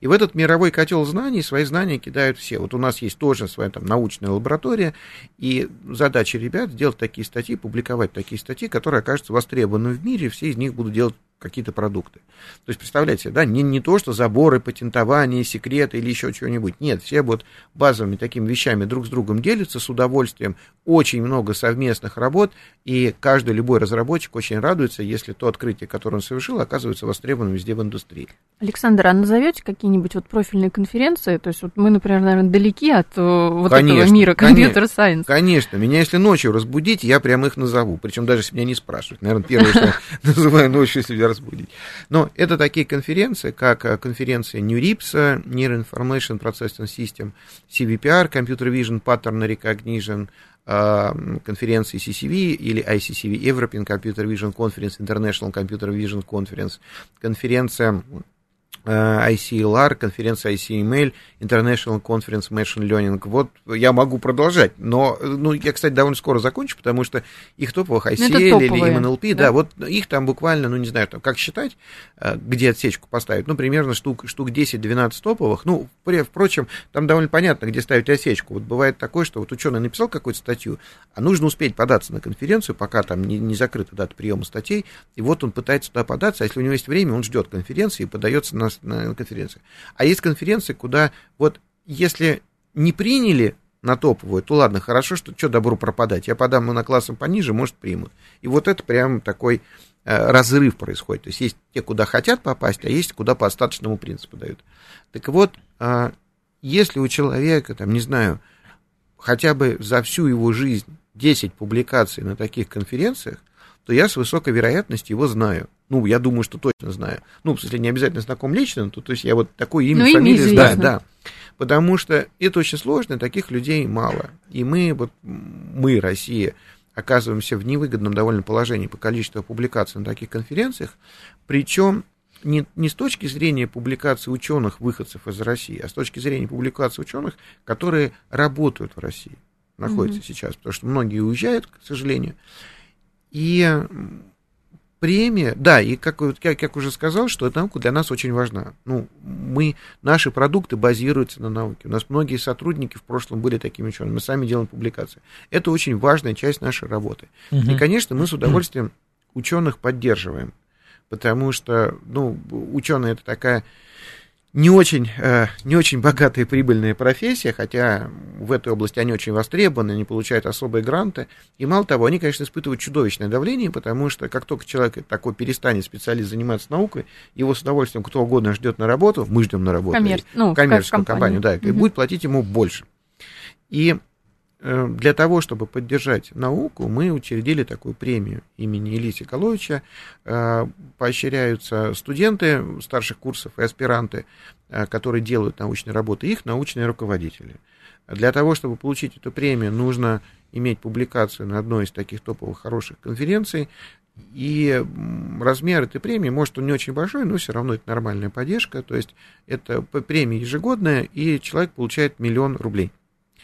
И в этот мировой котел знаний свои знания кидают все. Вот у нас есть тоже своя там научная лаборатория, и задача ребят сделать такие статьи, публиковать такие статьи, которые окажутся востребованы в мире, все из них будут делать какие-то продукты. То есть, представляете, да, не, не то, что заборы, патентование, секреты или еще чего-нибудь. Нет, все вот базовыми такими вещами друг с другом делятся с удовольствием. Очень много совместных работ, и каждый любой разработчик очень радуется, если то открытие, которое он совершил, оказывается востребованным везде в индустрии. Александр, а назовете какие-нибудь вот профильные конференции? То есть вот мы, например, наверное, далеки от э, вот конечно, этого мира компьютер-сайенс. Конечно, меня если ночью разбудить, я прямо их назову. Причем даже если меня не спрашивают. Наверное, первое, что я называю ночью, если меня разбудить. Но это такие конференции, как э, конференция NeurIPS, Near Information Processing System, CVPR, Computer Vision Pattern Recognition, э, конференции CCV или ICCV, European Computer Vision Conference, International Computer Vision Conference, конференция ICLR, э, конференция ICML, International Conference Machine Learning. Вот я могу продолжать, но ну, я, кстати, довольно скоро закончу, потому что их топовых ICL ну, или MNLP, да? да, вот их там буквально, ну не знаю, там, как считать, э, где отсечку поставить, ну примерно штук, штук 10-12 топовых. Ну, впрочем, там довольно понятно, где ставить отсечку. Вот бывает такое, что вот ученый написал какую-то статью, а нужно успеть податься на конференцию, пока там не, не закрыта дата приема статей, и вот он пытается туда податься, а если у него есть время, он ждет конференции и подается на на конференции. А есть конференции, куда вот если не приняли на топовую, то ладно, хорошо, что что добру пропадать. Я подам на классом пониже, может, примут. И вот это прям такой э, разрыв происходит. То есть есть те, куда хотят попасть, а есть куда по остаточному принципу дают. Так вот, э, если у человека, там, не знаю, хотя бы за всю его жизнь 10 публикаций на таких конференциях, то я с высокой вероятностью его знаю. Ну, я думаю, что точно знаю. Ну, в смысле, не обязательно знаком лично, то, то есть я вот такое имя, ну, фамилию знаю, да. Потому что это очень сложно, таких людей мало. И мы, вот мы, Россия, оказываемся в невыгодном довольно положении по количеству публикаций на таких конференциях, причем не, не с точки зрения публикации ученых, выходцев из России, а с точки зрения публикации ученых, которые работают в России, находятся mm-hmm. сейчас, потому что многие уезжают, к сожалению. И премия, да, и как, как, как уже сказал, что эта наука для нас очень важна. Ну, мы, наши продукты базируются на науке. У нас многие сотрудники в прошлом были такими учеными, мы сами делаем публикации. Это очень важная часть нашей работы. Угу. И, конечно, мы с удовольствием ученых поддерживаем, потому что, ну, ученые это такая не очень, э, не очень богатая и прибыльная профессия, хотя в этой области они очень востребованы, они получают особые гранты. И мало того, они, конечно, испытывают чудовищное давление, потому что как только человек такой перестанет специалист заниматься наукой, его с удовольствием кто угодно ждет на работу, мы ждем на работу, Коммер... ну, коммерческую компанию, да, угу. и будет платить ему больше. И для того, чтобы поддержать науку, мы учредили такую премию имени Ильи Соколовича. Э, поощряются студенты старших курсов и аспиранты, э, которые делают научные работы, их научные руководители. Для того, чтобы получить эту премию, нужно иметь публикацию на одной из таких топовых хороших конференций, и размер этой премии, может, он не очень большой, но все равно это нормальная поддержка. То есть это премия ежегодная, и человек получает миллион рублей.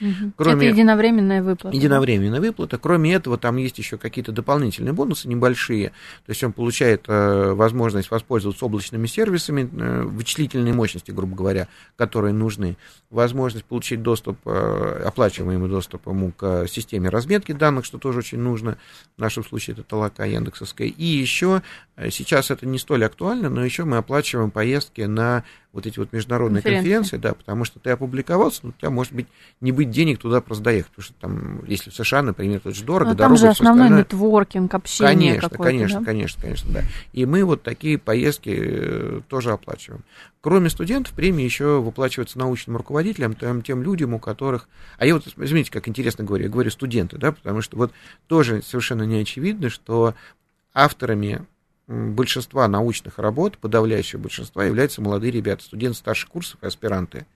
Угу. Кроме... Это единовременная выплата. Единовременная выплата. Кроме этого, там есть еще какие-то дополнительные бонусы небольшие. То есть он получает э, возможность воспользоваться облачными сервисами э, вычислительной мощности, грубо говоря, которые нужны. Возможность получить доступ, э, оплачиваемый доступ ему к системе разметки данных, что тоже очень нужно. В нашем случае это толока яндексовская. И еще, э, сейчас это не столь актуально, но еще мы оплачиваем поездки на вот эти вот международные конференции, да, потому что ты опубликовался, но у тебя может быть не быть денег туда просто доехать, потому что там, если в США, например, это очень дорого, но там же основной остальное... нетворкинг, общение Конечно, конечно, да? конечно, конечно, да. И мы вот такие поездки э, тоже оплачиваем. Кроме студентов, премии еще выплачиваются научным руководителям, тем, тем людям, у которых... А я вот, извините, как интересно говорю, я говорю студенты, да, потому что вот тоже совершенно не очевидно, что авторами большинства научных работ, подавляющее большинство, являются молодые ребята, студенты старших курсов и аспиранты.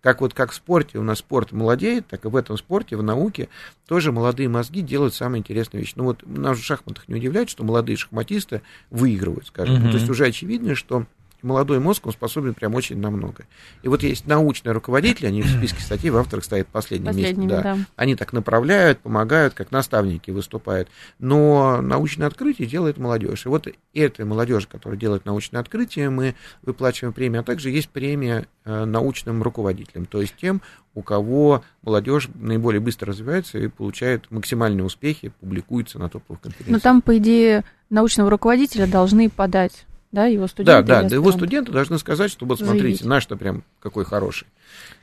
Как вот как в спорте у нас спорт молодеет, так и в этом спорте, в науке тоже молодые мозги делают самые интересные вещи. Ну вот нас в шахматах не удивляет, что молодые шахматисты выигрывают, скажем. Mm-hmm. То есть уже очевидно, что молодой мозг, он способен прям очень на много. И вот есть научные руководители, они в списке статей в авторах стоят последние месяцы. Да. да. Они так направляют, помогают, как наставники выступают. Но научное открытие делает молодежь. И вот этой молодежи, которая делает научное открытие, мы выплачиваем премию, а также есть премия э, научным руководителям, то есть тем, у кого молодежь наиболее быстро развивается и получает максимальные успехи, публикуется на топовых конференциях. Но там, по идее, научного руководителя должны подать да, его студенты. Да, да, его студенты должны сказать, что вот смотрите, наш-то прям какой хороший.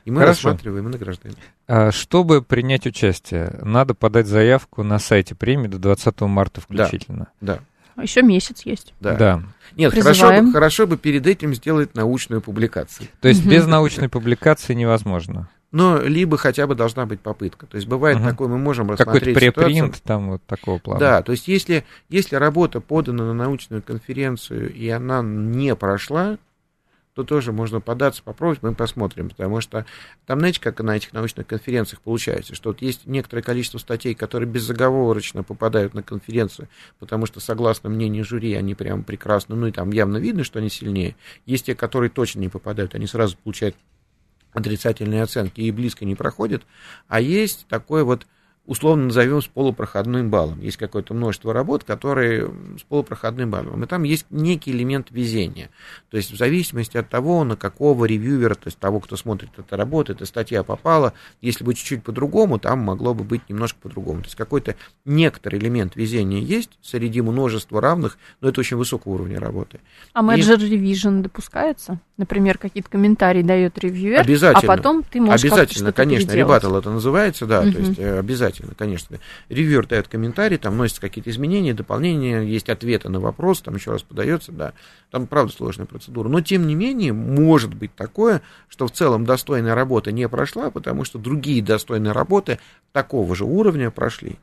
И мы Хорошо. рассматриваем и награждаем. А, чтобы принять участие, надо подать заявку на сайте премии до 20 марта включительно. Да. да. Еще месяц есть. Да. да. Нет, хорошо бы, хорошо бы перед этим сделать научную публикацию. То есть без научной публикации невозможно но либо хотя бы должна быть попытка. То есть бывает угу. такое, мы можем рассмотреть Какой-то препринт там вот такого плана. Да, то есть если, если работа подана на научную конференцию, и она не прошла, то тоже можно податься, попробовать, мы посмотрим, потому что там, знаете, как на этих научных конференциях получается, что вот есть некоторое количество статей, которые безоговорочно попадают на конференцию, потому что, согласно мнению жюри, они прям прекрасно, ну и там явно видно, что они сильнее. Есть те, которые точно не попадают, они сразу получают отрицательные оценки и близко не проходят, а есть такой вот условно назовем с полупроходным баллом. Есть какое-то множество работ, которые с полупроходным баллом. И там есть некий элемент везения. То есть в зависимости от того, на какого ревьювера, то есть того, кто смотрит эту работу, эта статья попала, если бы чуть-чуть по-другому, там могло бы быть немножко по-другому. То есть какой-то некоторый элемент везения есть среди множества равных, но это очень высокого уровня работы. А И... revision допускается? Например, какие-то комментарии дает ревьюер, обязательно, а потом ты можешь Обязательно, конечно, ребатал это называется, да, угу. то есть э, обязательно обязательно, конечно. Ревьюер дает комментарий, там вносятся какие-то изменения, дополнения, есть ответы на вопрос, там еще раз подается, да. Там, правда, сложная процедура. Но, тем не менее, может быть такое, что в целом достойная работа не прошла, потому что другие достойные работы такого же уровня прошли.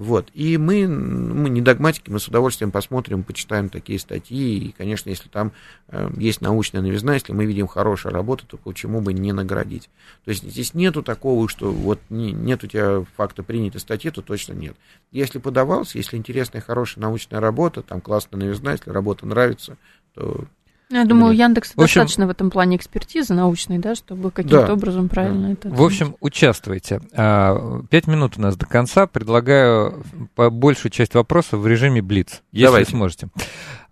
Вот. И мы, мы не догматики, мы с удовольствием посмотрим, почитаем такие статьи. И, конечно, если там э, есть научная новизна, если мы видим хорошую работу, то почему бы не наградить? То есть здесь нету такого, что вот не, нет у тебя факта принятой статьи, то точно нет. Если подавался, если интересная, хорошая научная работа, там классная новизна, если работа нравится, то я думаю, у Яндекса в общем, достаточно в этом плане экспертизы научной, да, чтобы каким-то да, образом правильно да. это. В общем, участвуйте. А, пять минут у нас до конца. Предлагаю большую часть вопросов в режиме Блиц, если Давайте. сможете.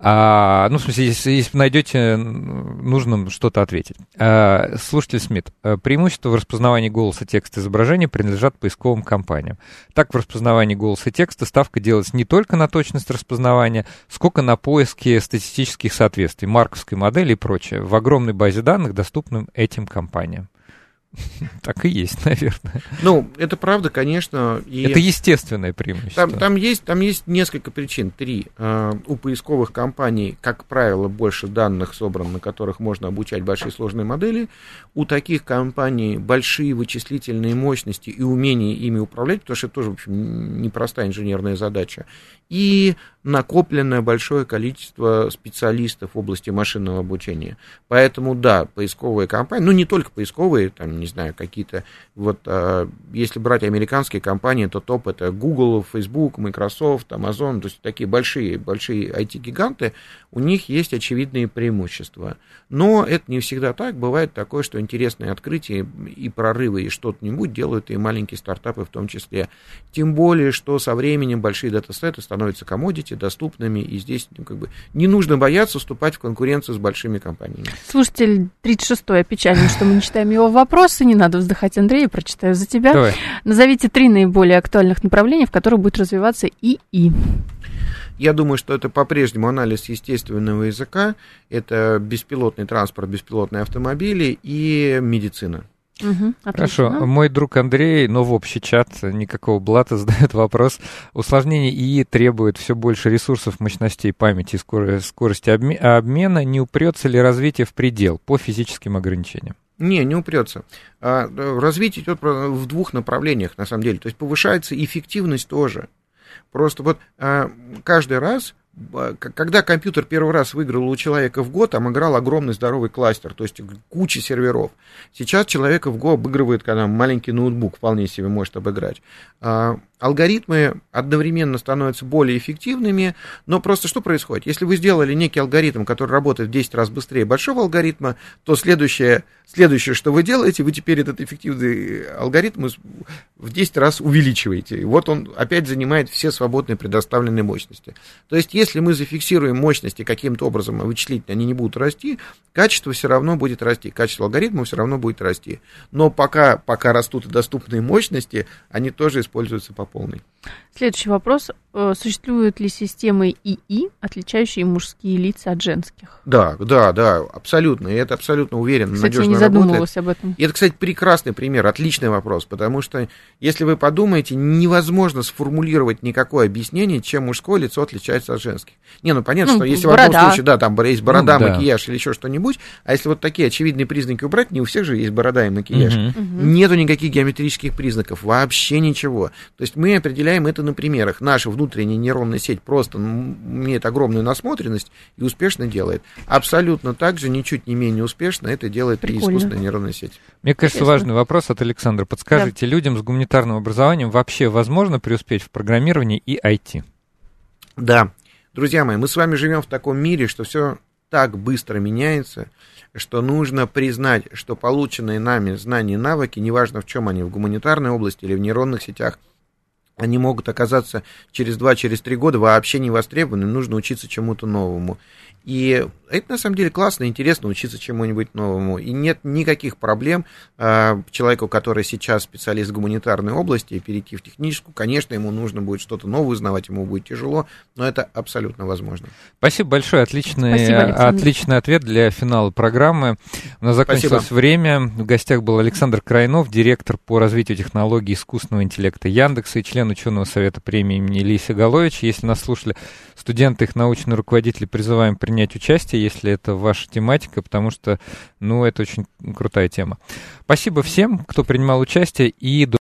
А, ну, в смысле, если, если найдете нужным что-то ответить. А, слушатель Смит, э, преимущество в распознавании голоса, текста, изображения принадлежат поисковым компаниям. Так, в распознавании голоса и текста ставка делается не только на точность распознавания, сколько на поиске статистических соответствий, марковской модели и прочее в огромной базе данных, доступным этим компаниям. Так и есть, наверное. Ну, это правда, конечно. И это естественное преимущество. Там, там, есть, там есть несколько причин, три. А, у поисковых компаний, как правило, больше данных собрано, на которых можно обучать большие сложные модели. У таких компаний большие вычислительные мощности и умение ими управлять, потому что это тоже, в общем, непростая инженерная задача. И накопленное большое количество специалистов в области машинного обучения. Поэтому, да, поисковые компании, ну, не только поисковые, там, не знаю, какие-то, вот, а, если брать американские компании, то топ это Google, Facebook, Microsoft, Amazon, то есть такие большие, большие IT-гиганты, у них есть очевидные преимущества. Но это не всегда так, бывает такое, что интересные открытия и прорывы, и что-нибудь делают и маленькие стартапы в том числе. Тем более, что со временем большие датасеты становятся комодити, доступными, и здесь ну, как бы не нужно бояться вступать в конкуренцию с большими компаниями. Слушатель 36-й опечален, что мы не читаем его вопросы, не надо вздыхать, Андрей, прочитаю за тебя. Давай. Назовите три наиболее актуальных направления, в которых будет развиваться ИИ. Я думаю, что это по-прежнему анализ естественного языка, это беспилотный транспорт, беспилотные автомобили и медицина. Угу, Хорошо. Мой друг Андрей, но в общий чат, никакого блата, задает вопрос. Усложнение ИИ требует все больше ресурсов, мощностей памяти и скорости обмена. Не упрется ли развитие в предел по физическим ограничениям? Не, не упрется. А, развитие идет в двух направлениях, на самом деле. То есть повышается эффективность тоже. Просто вот а, каждый раз когда компьютер первый раз выиграл у человека в год, там играл огромный здоровый кластер, то есть куча серверов. Сейчас человека в Go обыгрывает, когда маленький ноутбук вполне себе может обыграть. А, алгоритмы одновременно становятся более эффективными, но просто что происходит? Если вы сделали некий алгоритм, который работает в 10 раз быстрее большого алгоритма, то следующее, следующее, что вы делаете, вы теперь этот эффективный алгоритм в 10 раз увеличиваете. И вот он опять занимает все свободные предоставленные мощности. То есть, если мы зафиксируем мощности каким-то образом, а вычислительно они не будут расти, качество все равно будет расти, качество алгоритма все равно будет расти. Но пока, пока растут доступные мощности, они тоже используются по полной. Следующий вопрос. Э, существуют ли системы ИИ, отличающие мужские лица от женских? Да, да, да, абсолютно. И это абсолютно уверенно, кстати, надежно я не задумывалась работает. об этом. И это, кстати, прекрасный пример, отличный вопрос, потому что, если вы подумаете, невозможно сформулировать никакое объяснение, чем мужское лицо отличается от женских. Не, ну понятно, ну, что если борода. в одном случае, да, там есть борода, ну, макияж да. или еще что-нибудь, а если вот такие очевидные признаки убрать, не у всех же есть борода и макияж, угу. нету никаких геометрических признаков, вообще ничего. То есть мы определяем это на примерах. Наша внутренняя нейронная сеть просто имеет огромную насмотренность и успешно делает. Абсолютно так же, ничуть не менее успешно это делает Прикольно. и искусственная нейронная сеть. Мне кажется, Интересно. важный вопрос от Александра. Подскажите, да. людям с гуманитарным образованием вообще возможно преуспеть в программировании и IT? Да. Друзья мои, мы с вами живем в таком мире, что все так быстро меняется, что нужно признать, что полученные нами знания и навыки, неважно в чем они, в гуманитарной области или в нейронных сетях, они могут оказаться через 2-3 через года вообще не востребованы, нужно учиться чему-то новому. И это на самом деле классно, интересно учиться чему-нибудь новому. И нет никаких проблем э, человеку, который сейчас специалист в гуманитарной области, перейти в техническую. Конечно, ему нужно будет что-то новое узнавать, ему будет тяжело, но это абсолютно возможно. Спасибо большое, отличный, Спасибо, отличный ответ для финала программы. У нас закончилось Спасибо. время. В гостях был Александр Крайнов, директор по развитию технологий искусственного интеллекта Яндекса и член ученого совета премии имени Ильи Сигаловича. Если нас слушали студенты, их научные руководители, призываем принять участие если это ваша тематика, потому что, ну, это очень крутая тема. Спасибо всем, кто принимал участие, и до